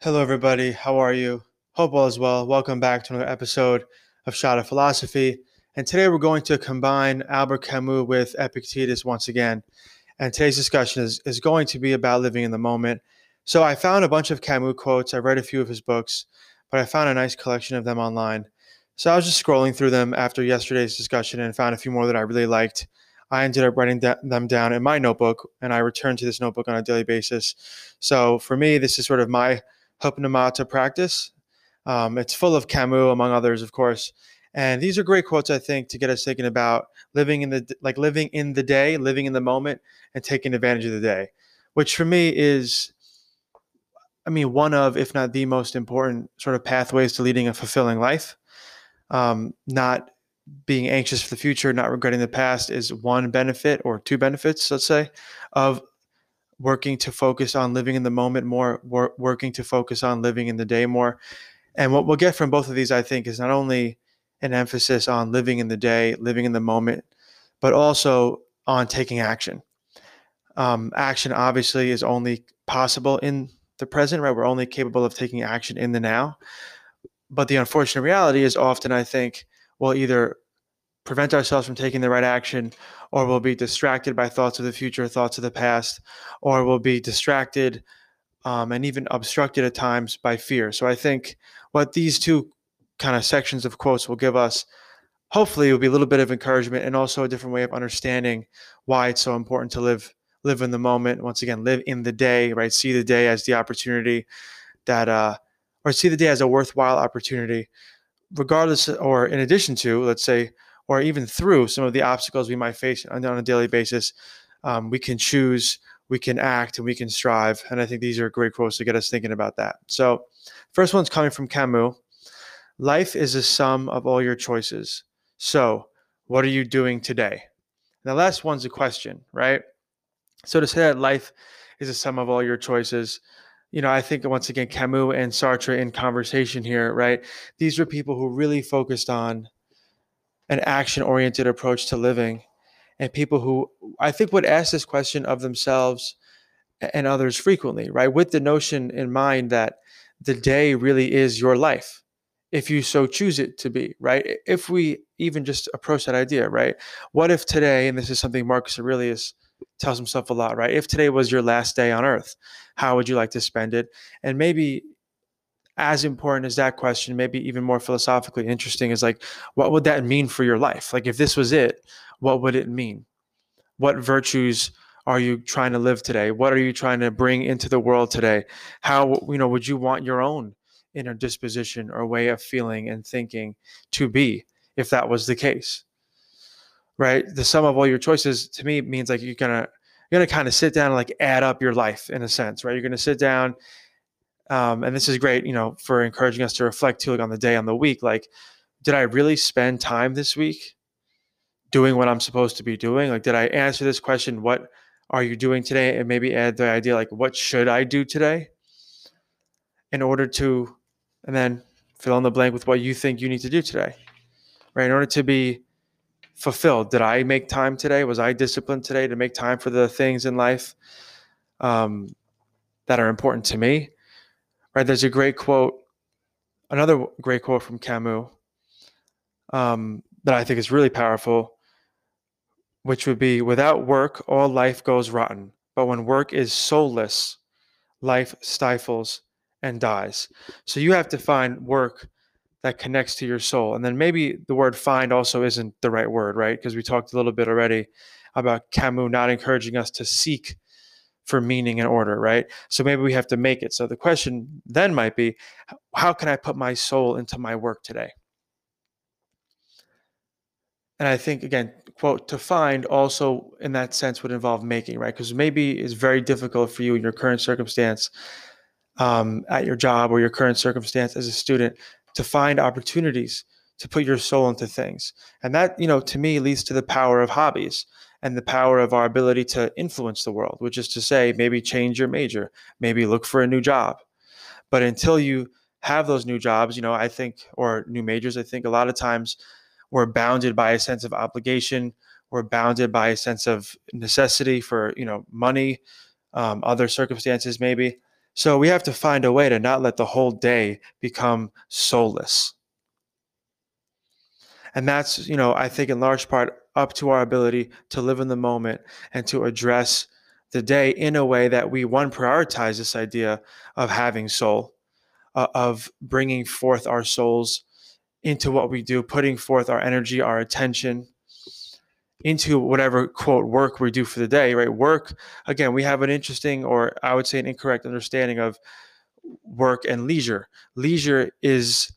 Hello, everybody. How are you? Hope all is well. Welcome back to another episode of Shot of Philosophy. And today we're going to combine Albert Camus with Epictetus once again. And today's discussion is, is going to be about living in the moment. So I found a bunch of Camus quotes. I read a few of his books, but I found a nice collection of them online. So I was just scrolling through them after yesterday's discussion and found a few more that I really liked. I ended up writing them down in my notebook, and I return to this notebook on a daily basis. So for me, this is sort of my hypomnemata practice. Um, it's full of Camus, among others, of course. And these are great quotes, I think, to get us thinking about living in the like living in the day, living in the moment, and taking advantage of the day, which for me is, I mean, one of, if not the most important sort of pathways to leading a fulfilling life. Um, not being anxious for the future, not regretting the past is one benefit or two benefits, let's say, of working to focus on living in the moment more, wor- working to focus on living in the day more. And what we'll get from both of these, I think, is not only an emphasis on living in the day, living in the moment, but also on taking action. Um, action obviously is only possible in the present, right? We're only capable of taking action in the now. But the unfortunate reality is often, I think, we'll either prevent ourselves from taking the right action, or we'll be distracted by thoughts of the future, thoughts of the past, or we'll be distracted um, and even obstructed at times by fear. So I think what these two kind of sections of quotes will give us, hopefully, will be a little bit of encouragement and also a different way of understanding why it's so important to live live in the moment. Once again, live in the day, right? See the day as the opportunity that, uh, or see the day as a worthwhile opportunity, regardless, or in addition to, let's say, or even through some of the obstacles we might face on, a daily basis, um, we can choose, we can act, and we can strive. And I think these are great quotes to get us thinking about that. So, first one's coming from Camus Life is a sum of all your choices. So, what are you doing today? And the last one's a question, right? So, to say that life is a sum of all your choices, you know, I think once again, Camus and Sartre in conversation here, right? These are people who really focused on an action oriented approach to living. And people who I think would ask this question of themselves and others frequently, right? With the notion in mind that the day really is your life, if you so choose it to be, right? If we even just approach that idea, right? What if today, and this is something Marcus Aurelius tells himself a lot, right? If today was your last day on earth, how would you like to spend it? And maybe as important as that question, maybe even more philosophically interesting, is like, what would that mean for your life? Like, if this was it, what would it mean? What virtues are you trying to live today? What are you trying to bring into the world today? How, you know, would you want your own inner disposition or way of feeling and thinking to be if that was the case? Right? The sum of all your choices to me means like you're gonna you're gonna kind of sit down and like add up your life in a sense, right? You're gonna sit down um, and this is great, you know, for encouraging us to reflect too, like on the day, on the week. Like, did I really spend time this week doing what I'm supposed to be doing? Like, did I answer this question? What are you doing today? And maybe add the idea, like, what should I do today in order to, and then fill in the blank with what you think you need to do today, right? In order to be fulfilled, did I make time today? Was I disciplined today to make time for the things in life um, that are important to me? Right? There's a great quote, another great quote from Camus um, that I think is really powerful, which would be without work, all life goes rotten. But when work is soulless, life stifles and dies. So you have to find work that connects to your soul. And then maybe the word find also isn't the right word, right? Because we talked a little bit already about Camus not encouraging us to seek for meaning and order, right? So maybe we have to make it. So the question then might be how can I put my soul into my work today? And I think, again, quote, to find also in that sense would involve making, right? Because maybe it's very difficult for you in your current circumstance um, at your job or your current circumstance as a student to find opportunities to put your soul into things. And that, you know, to me leads to the power of hobbies and the power of our ability to influence the world, which is to say, maybe change your major, maybe look for a new job. But until you have those new jobs, you know, I think, or new majors, I think a lot of times we're bounded by a sense of obligation. We're bounded by a sense of necessity for, you know, money, um, other circumstances, maybe. So we have to find a way to not let the whole day become soulless. And that's, you know, I think in large part up to our ability to live in the moment and to address the day in a way that we, one, prioritize this idea of having soul, uh, of bringing forth our souls into what we do, putting forth our energy, our attention into whatever quote work we do for the day, right? Work, again, we have an interesting, or I would say an incorrect understanding of work and leisure. Leisure is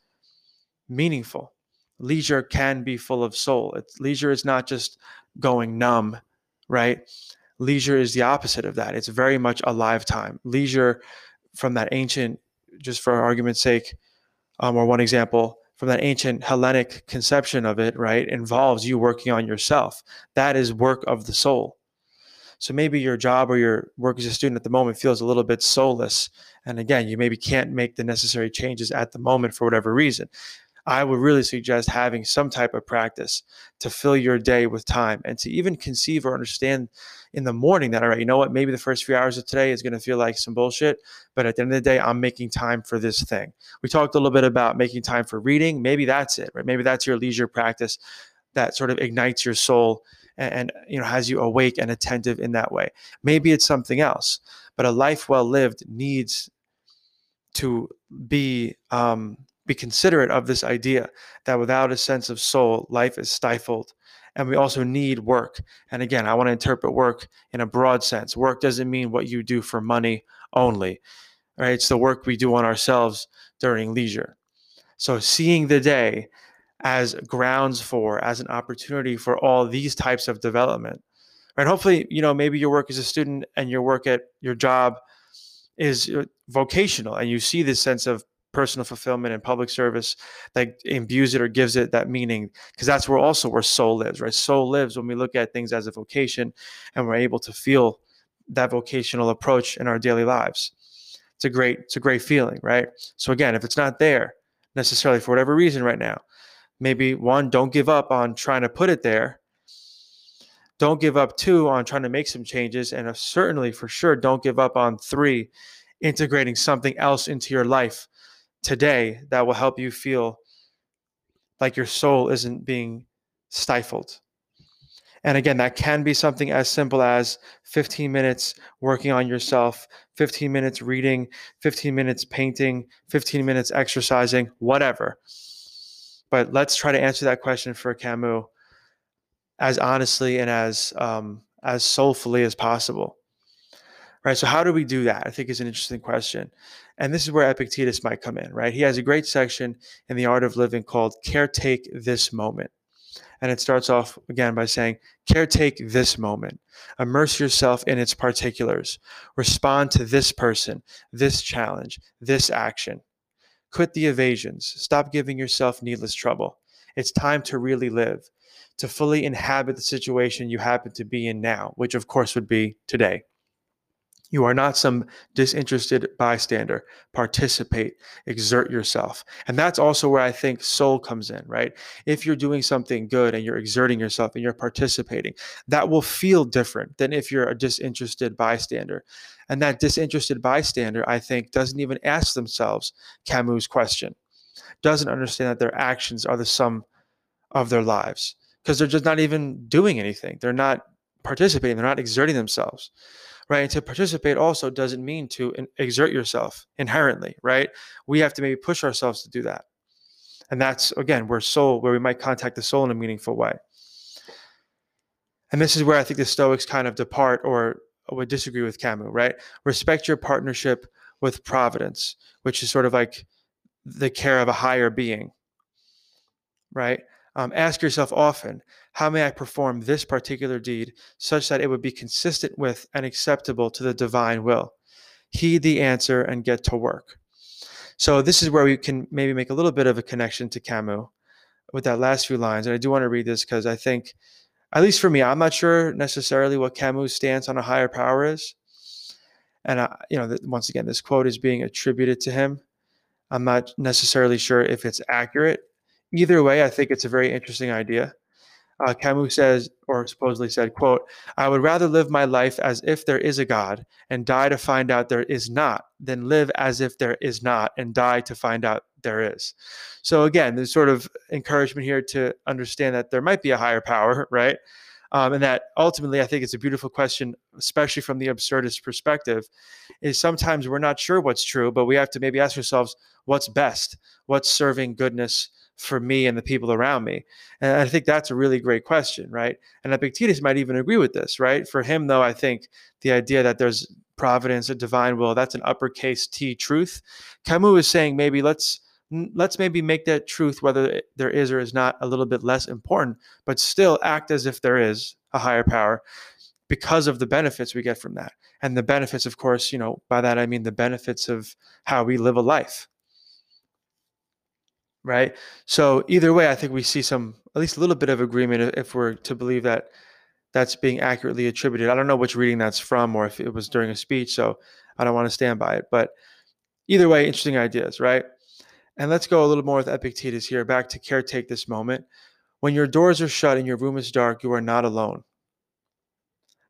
meaningful leisure can be full of soul. It's, leisure is not just going numb, right? Leisure is the opposite of that. It's very much a live time. Leisure, from that ancient, just for argument's sake, um, or one example, from that ancient Hellenic conception of it, right, involves you working on yourself. That is work of the soul. So maybe your job or your work as a student at the moment feels a little bit soulless. And again, you maybe can't make the necessary changes at the moment for whatever reason. I would really suggest having some type of practice to fill your day with time and to even conceive or understand in the morning that, all right, you know what, maybe the first few hours of today is going to feel like some bullshit, but at the end of the day, I'm making time for this thing. We talked a little bit about making time for reading. Maybe that's it, right? Maybe that's your leisure practice that sort of ignites your soul and, and you know has you awake and attentive in that way. Maybe it's something else, but a life well lived needs to be um, be considerate of this idea that without a sense of soul, life is stifled. And we also need work. And again, I want to interpret work in a broad sense. Work doesn't mean what you do for money only, right? It's the work we do on ourselves during leisure. So seeing the day as grounds for, as an opportunity for all these types of development, right? Hopefully, you know, maybe your work as a student and your work at your job is uh, vocational and you see this sense of personal fulfillment and public service that imbues it or gives it that meaning because that's where also where soul lives right? Soul lives when we look at things as a vocation and we're able to feel that vocational approach in our daily lives. It's a great it's a great feeling right? So again if it's not there necessarily for whatever reason right now maybe one don't give up on trying to put it there. Don't give up two on trying to make some changes and uh, certainly for sure don't give up on three integrating something else into your life today that will help you feel like your soul isn't being stifled. And again, that can be something as simple as 15 minutes working on yourself, 15 minutes reading, 15 minutes painting, 15 minutes exercising, whatever. But let's try to answer that question for Camus as honestly and as um, as soulfully as possible right? So how do we do that? I think is an interesting question. And this is where Epictetus might come in, right? He has a great section in The Art of Living called Caretake This Moment. And it starts off again by saying, Caretake this moment. Immerse yourself in its particulars. Respond to this person, this challenge, this action. Quit the evasions. Stop giving yourself needless trouble. It's time to really live, to fully inhabit the situation you happen to be in now, which of course would be today. You are not some disinterested bystander. Participate, exert yourself. And that's also where I think soul comes in, right? If you're doing something good and you're exerting yourself and you're participating, that will feel different than if you're a disinterested bystander. And that disinterested bystander, I think, doesn't even ask themselves Camus' question, doesn't understand that their actions are the sum of their lives because they're just not even doing anything. They're not participating, they're not exerting themselves right? And to participate also doesn't mean to exert yourself inherently, right? We have to maybe push ourselves to do that. And that's, again, where soul, where we might contact the soul in a meaningful way. And this is where I think the Stoics kind of depart or would disagree with Camus, right? Respect your partnership with providence, which is sort of like the care of a higher being, right? Um, ask yourself often, how may I perform this particular deed such that it would be consistent with and acceptable to the divine will? Heed the answer and get to work. So, this is where we can maybe make a little bit of a connection to Camus with that last few lines. And I do want to read this because I think, at least for me, I'm not sure necessarily what Camus' stance on a higher power is. And, I, you know, once again, this quote is being attributed to him. I'm not necessarily sure if it's accurate Either way, I think it's a very interesting idea. Uh, Camus says, or supposedly said, quote, I would rather live my life as if there is a God and die to find out there is not than live as if there is not and die to find out there is. So again, there's sort of encouragement here to understand that there might be a higher power, right? Um, and that ultimately, I think it's a beautiful question, especially from the absurdist perspective, is sometimes we're not sure what's true, but we have to maybe ask ourselves, what's best? What's serving goodness for me and the people around me? And I think that's a really great question, right? And Epictetus might even agree with this, right? For him, though, I think the idea that there's providence, a divine will, that's an uppercase T truth. Camus is saying maybe let's let's maybe make that truth, whether there is or is not, a little bit less important, but still act as if there is a higher power because of the benefits we get from that. And the benefits, of course, you know, by that I mean the benefits of how we live a life. Right. So either way, I think we see some, at least a little bit of agreement if we're to believe that that's being accurately attributed. I don't know which reading that's from or if it was during a speech, so I don't want to stand by it. But either way, interesting ideas, right? And let's go a little more with Epictetus here, back to caretake this moment. When your doors are shut and your room is dark, you are not alone.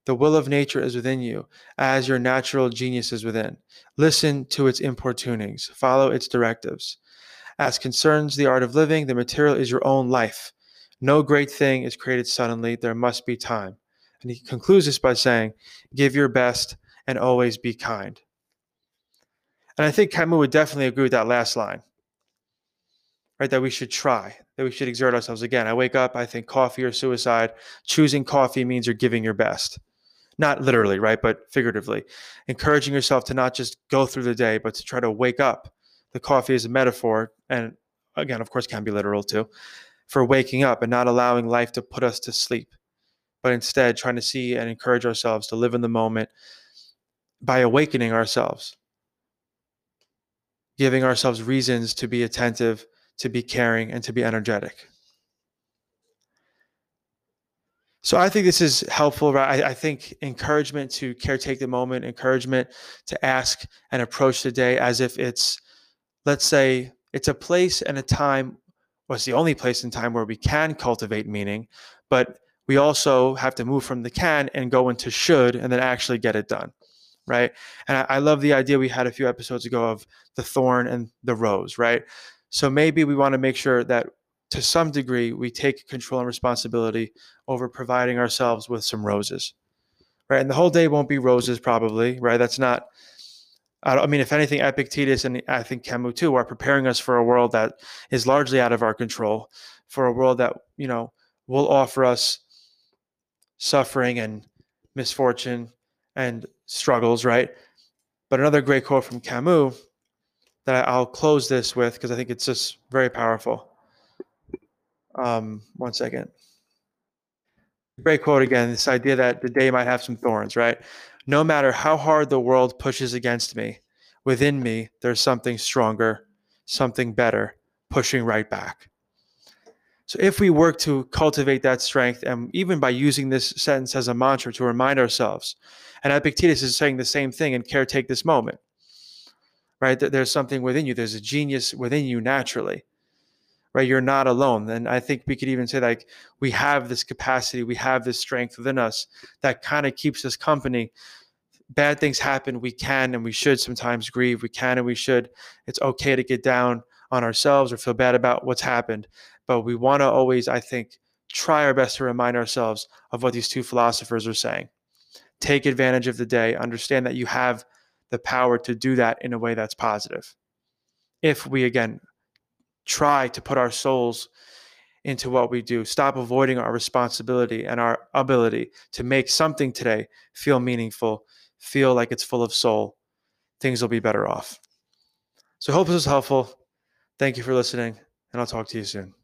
The will of nature is within you, as your natural genius is within. Listen to its importunings, follow its directives. As concerns the art of living, the material is your own life. No great thing is created suddenly, there must be time. And he concludes this by saying, Give your best and always be kind. And I think Camus would definitely agree with that last line right? That we should try, that we should exert ourselves. Again, I wake up, I think coffee or suicide. Choosing coffee means you're giving your best. Not literally, right? But figuratively. Encouraging yourself to not just go through the day, but to try to wake up. The coffee is a metaphor, and again, of course, can be literal too, for waking up and not allowing life to put us to sleep, but instead trying to see and encourage ourselves to live in the moment by awakening ourselves, giving ourselves reasons to be attentive to be caring, and to be energetic. So I think this is helpful. Right? I, I, think encouragement to caretake the moment, encouragement to ask and approach the day as if it's, let's say, it's a place and a time, well, it's the only place and time where we can cultivate meaning, but we also have to move from the can and go into should and then actually get it done. Right. And I, I love the idea we had a few episodes ago of the thorn and the rose, right? So maybe we want to make sure that to some degree we take control and responsibility over providing ourselves with some roses. Right. And the whole day won't be roses, probably, right? That's not I mean, if anything, Epictetus and I think Camus too are preparing us for a world that is largely out of our control, for a world that, you know, will offer us suffering and misfortune and struggles, right? But another great quote from Camus that I'll close this with because I think it's just very powerful. Um, one second. Great quote again this idea that the day might have some thorns, right? No matter how hard the world pushes against me, within me, there's something stronger, something better, pushing right back. So, if we work to cultivate that strength, and even by using this sentence as a mantra to remind ourselves, and Epictetus is saying the same thing and caretake this moment right? That there's something within you. There's a genius within you naturally, right? You're not alone. And I think we could even say like we have this capacity, we have this strength within us that kind of keeps us company. Bad things happen. We can and we should sometimes grieve. We can and we should. It's okay to get down on ourselves or feel bad about what's happened. But we want to always, I think, try our best to remind ourselves of what these two philosophers are saying. Take advantage of the day. Understand that you have the power to do that in a way that's positive. If we, again, try to put our souls into what we do, stop avoiding our responsibility and our ability to make something today feel meaningful, feel like it's full of soul, things will be better off. So, hope this was helpful. Thank you for listening, and I'll talk to you soon.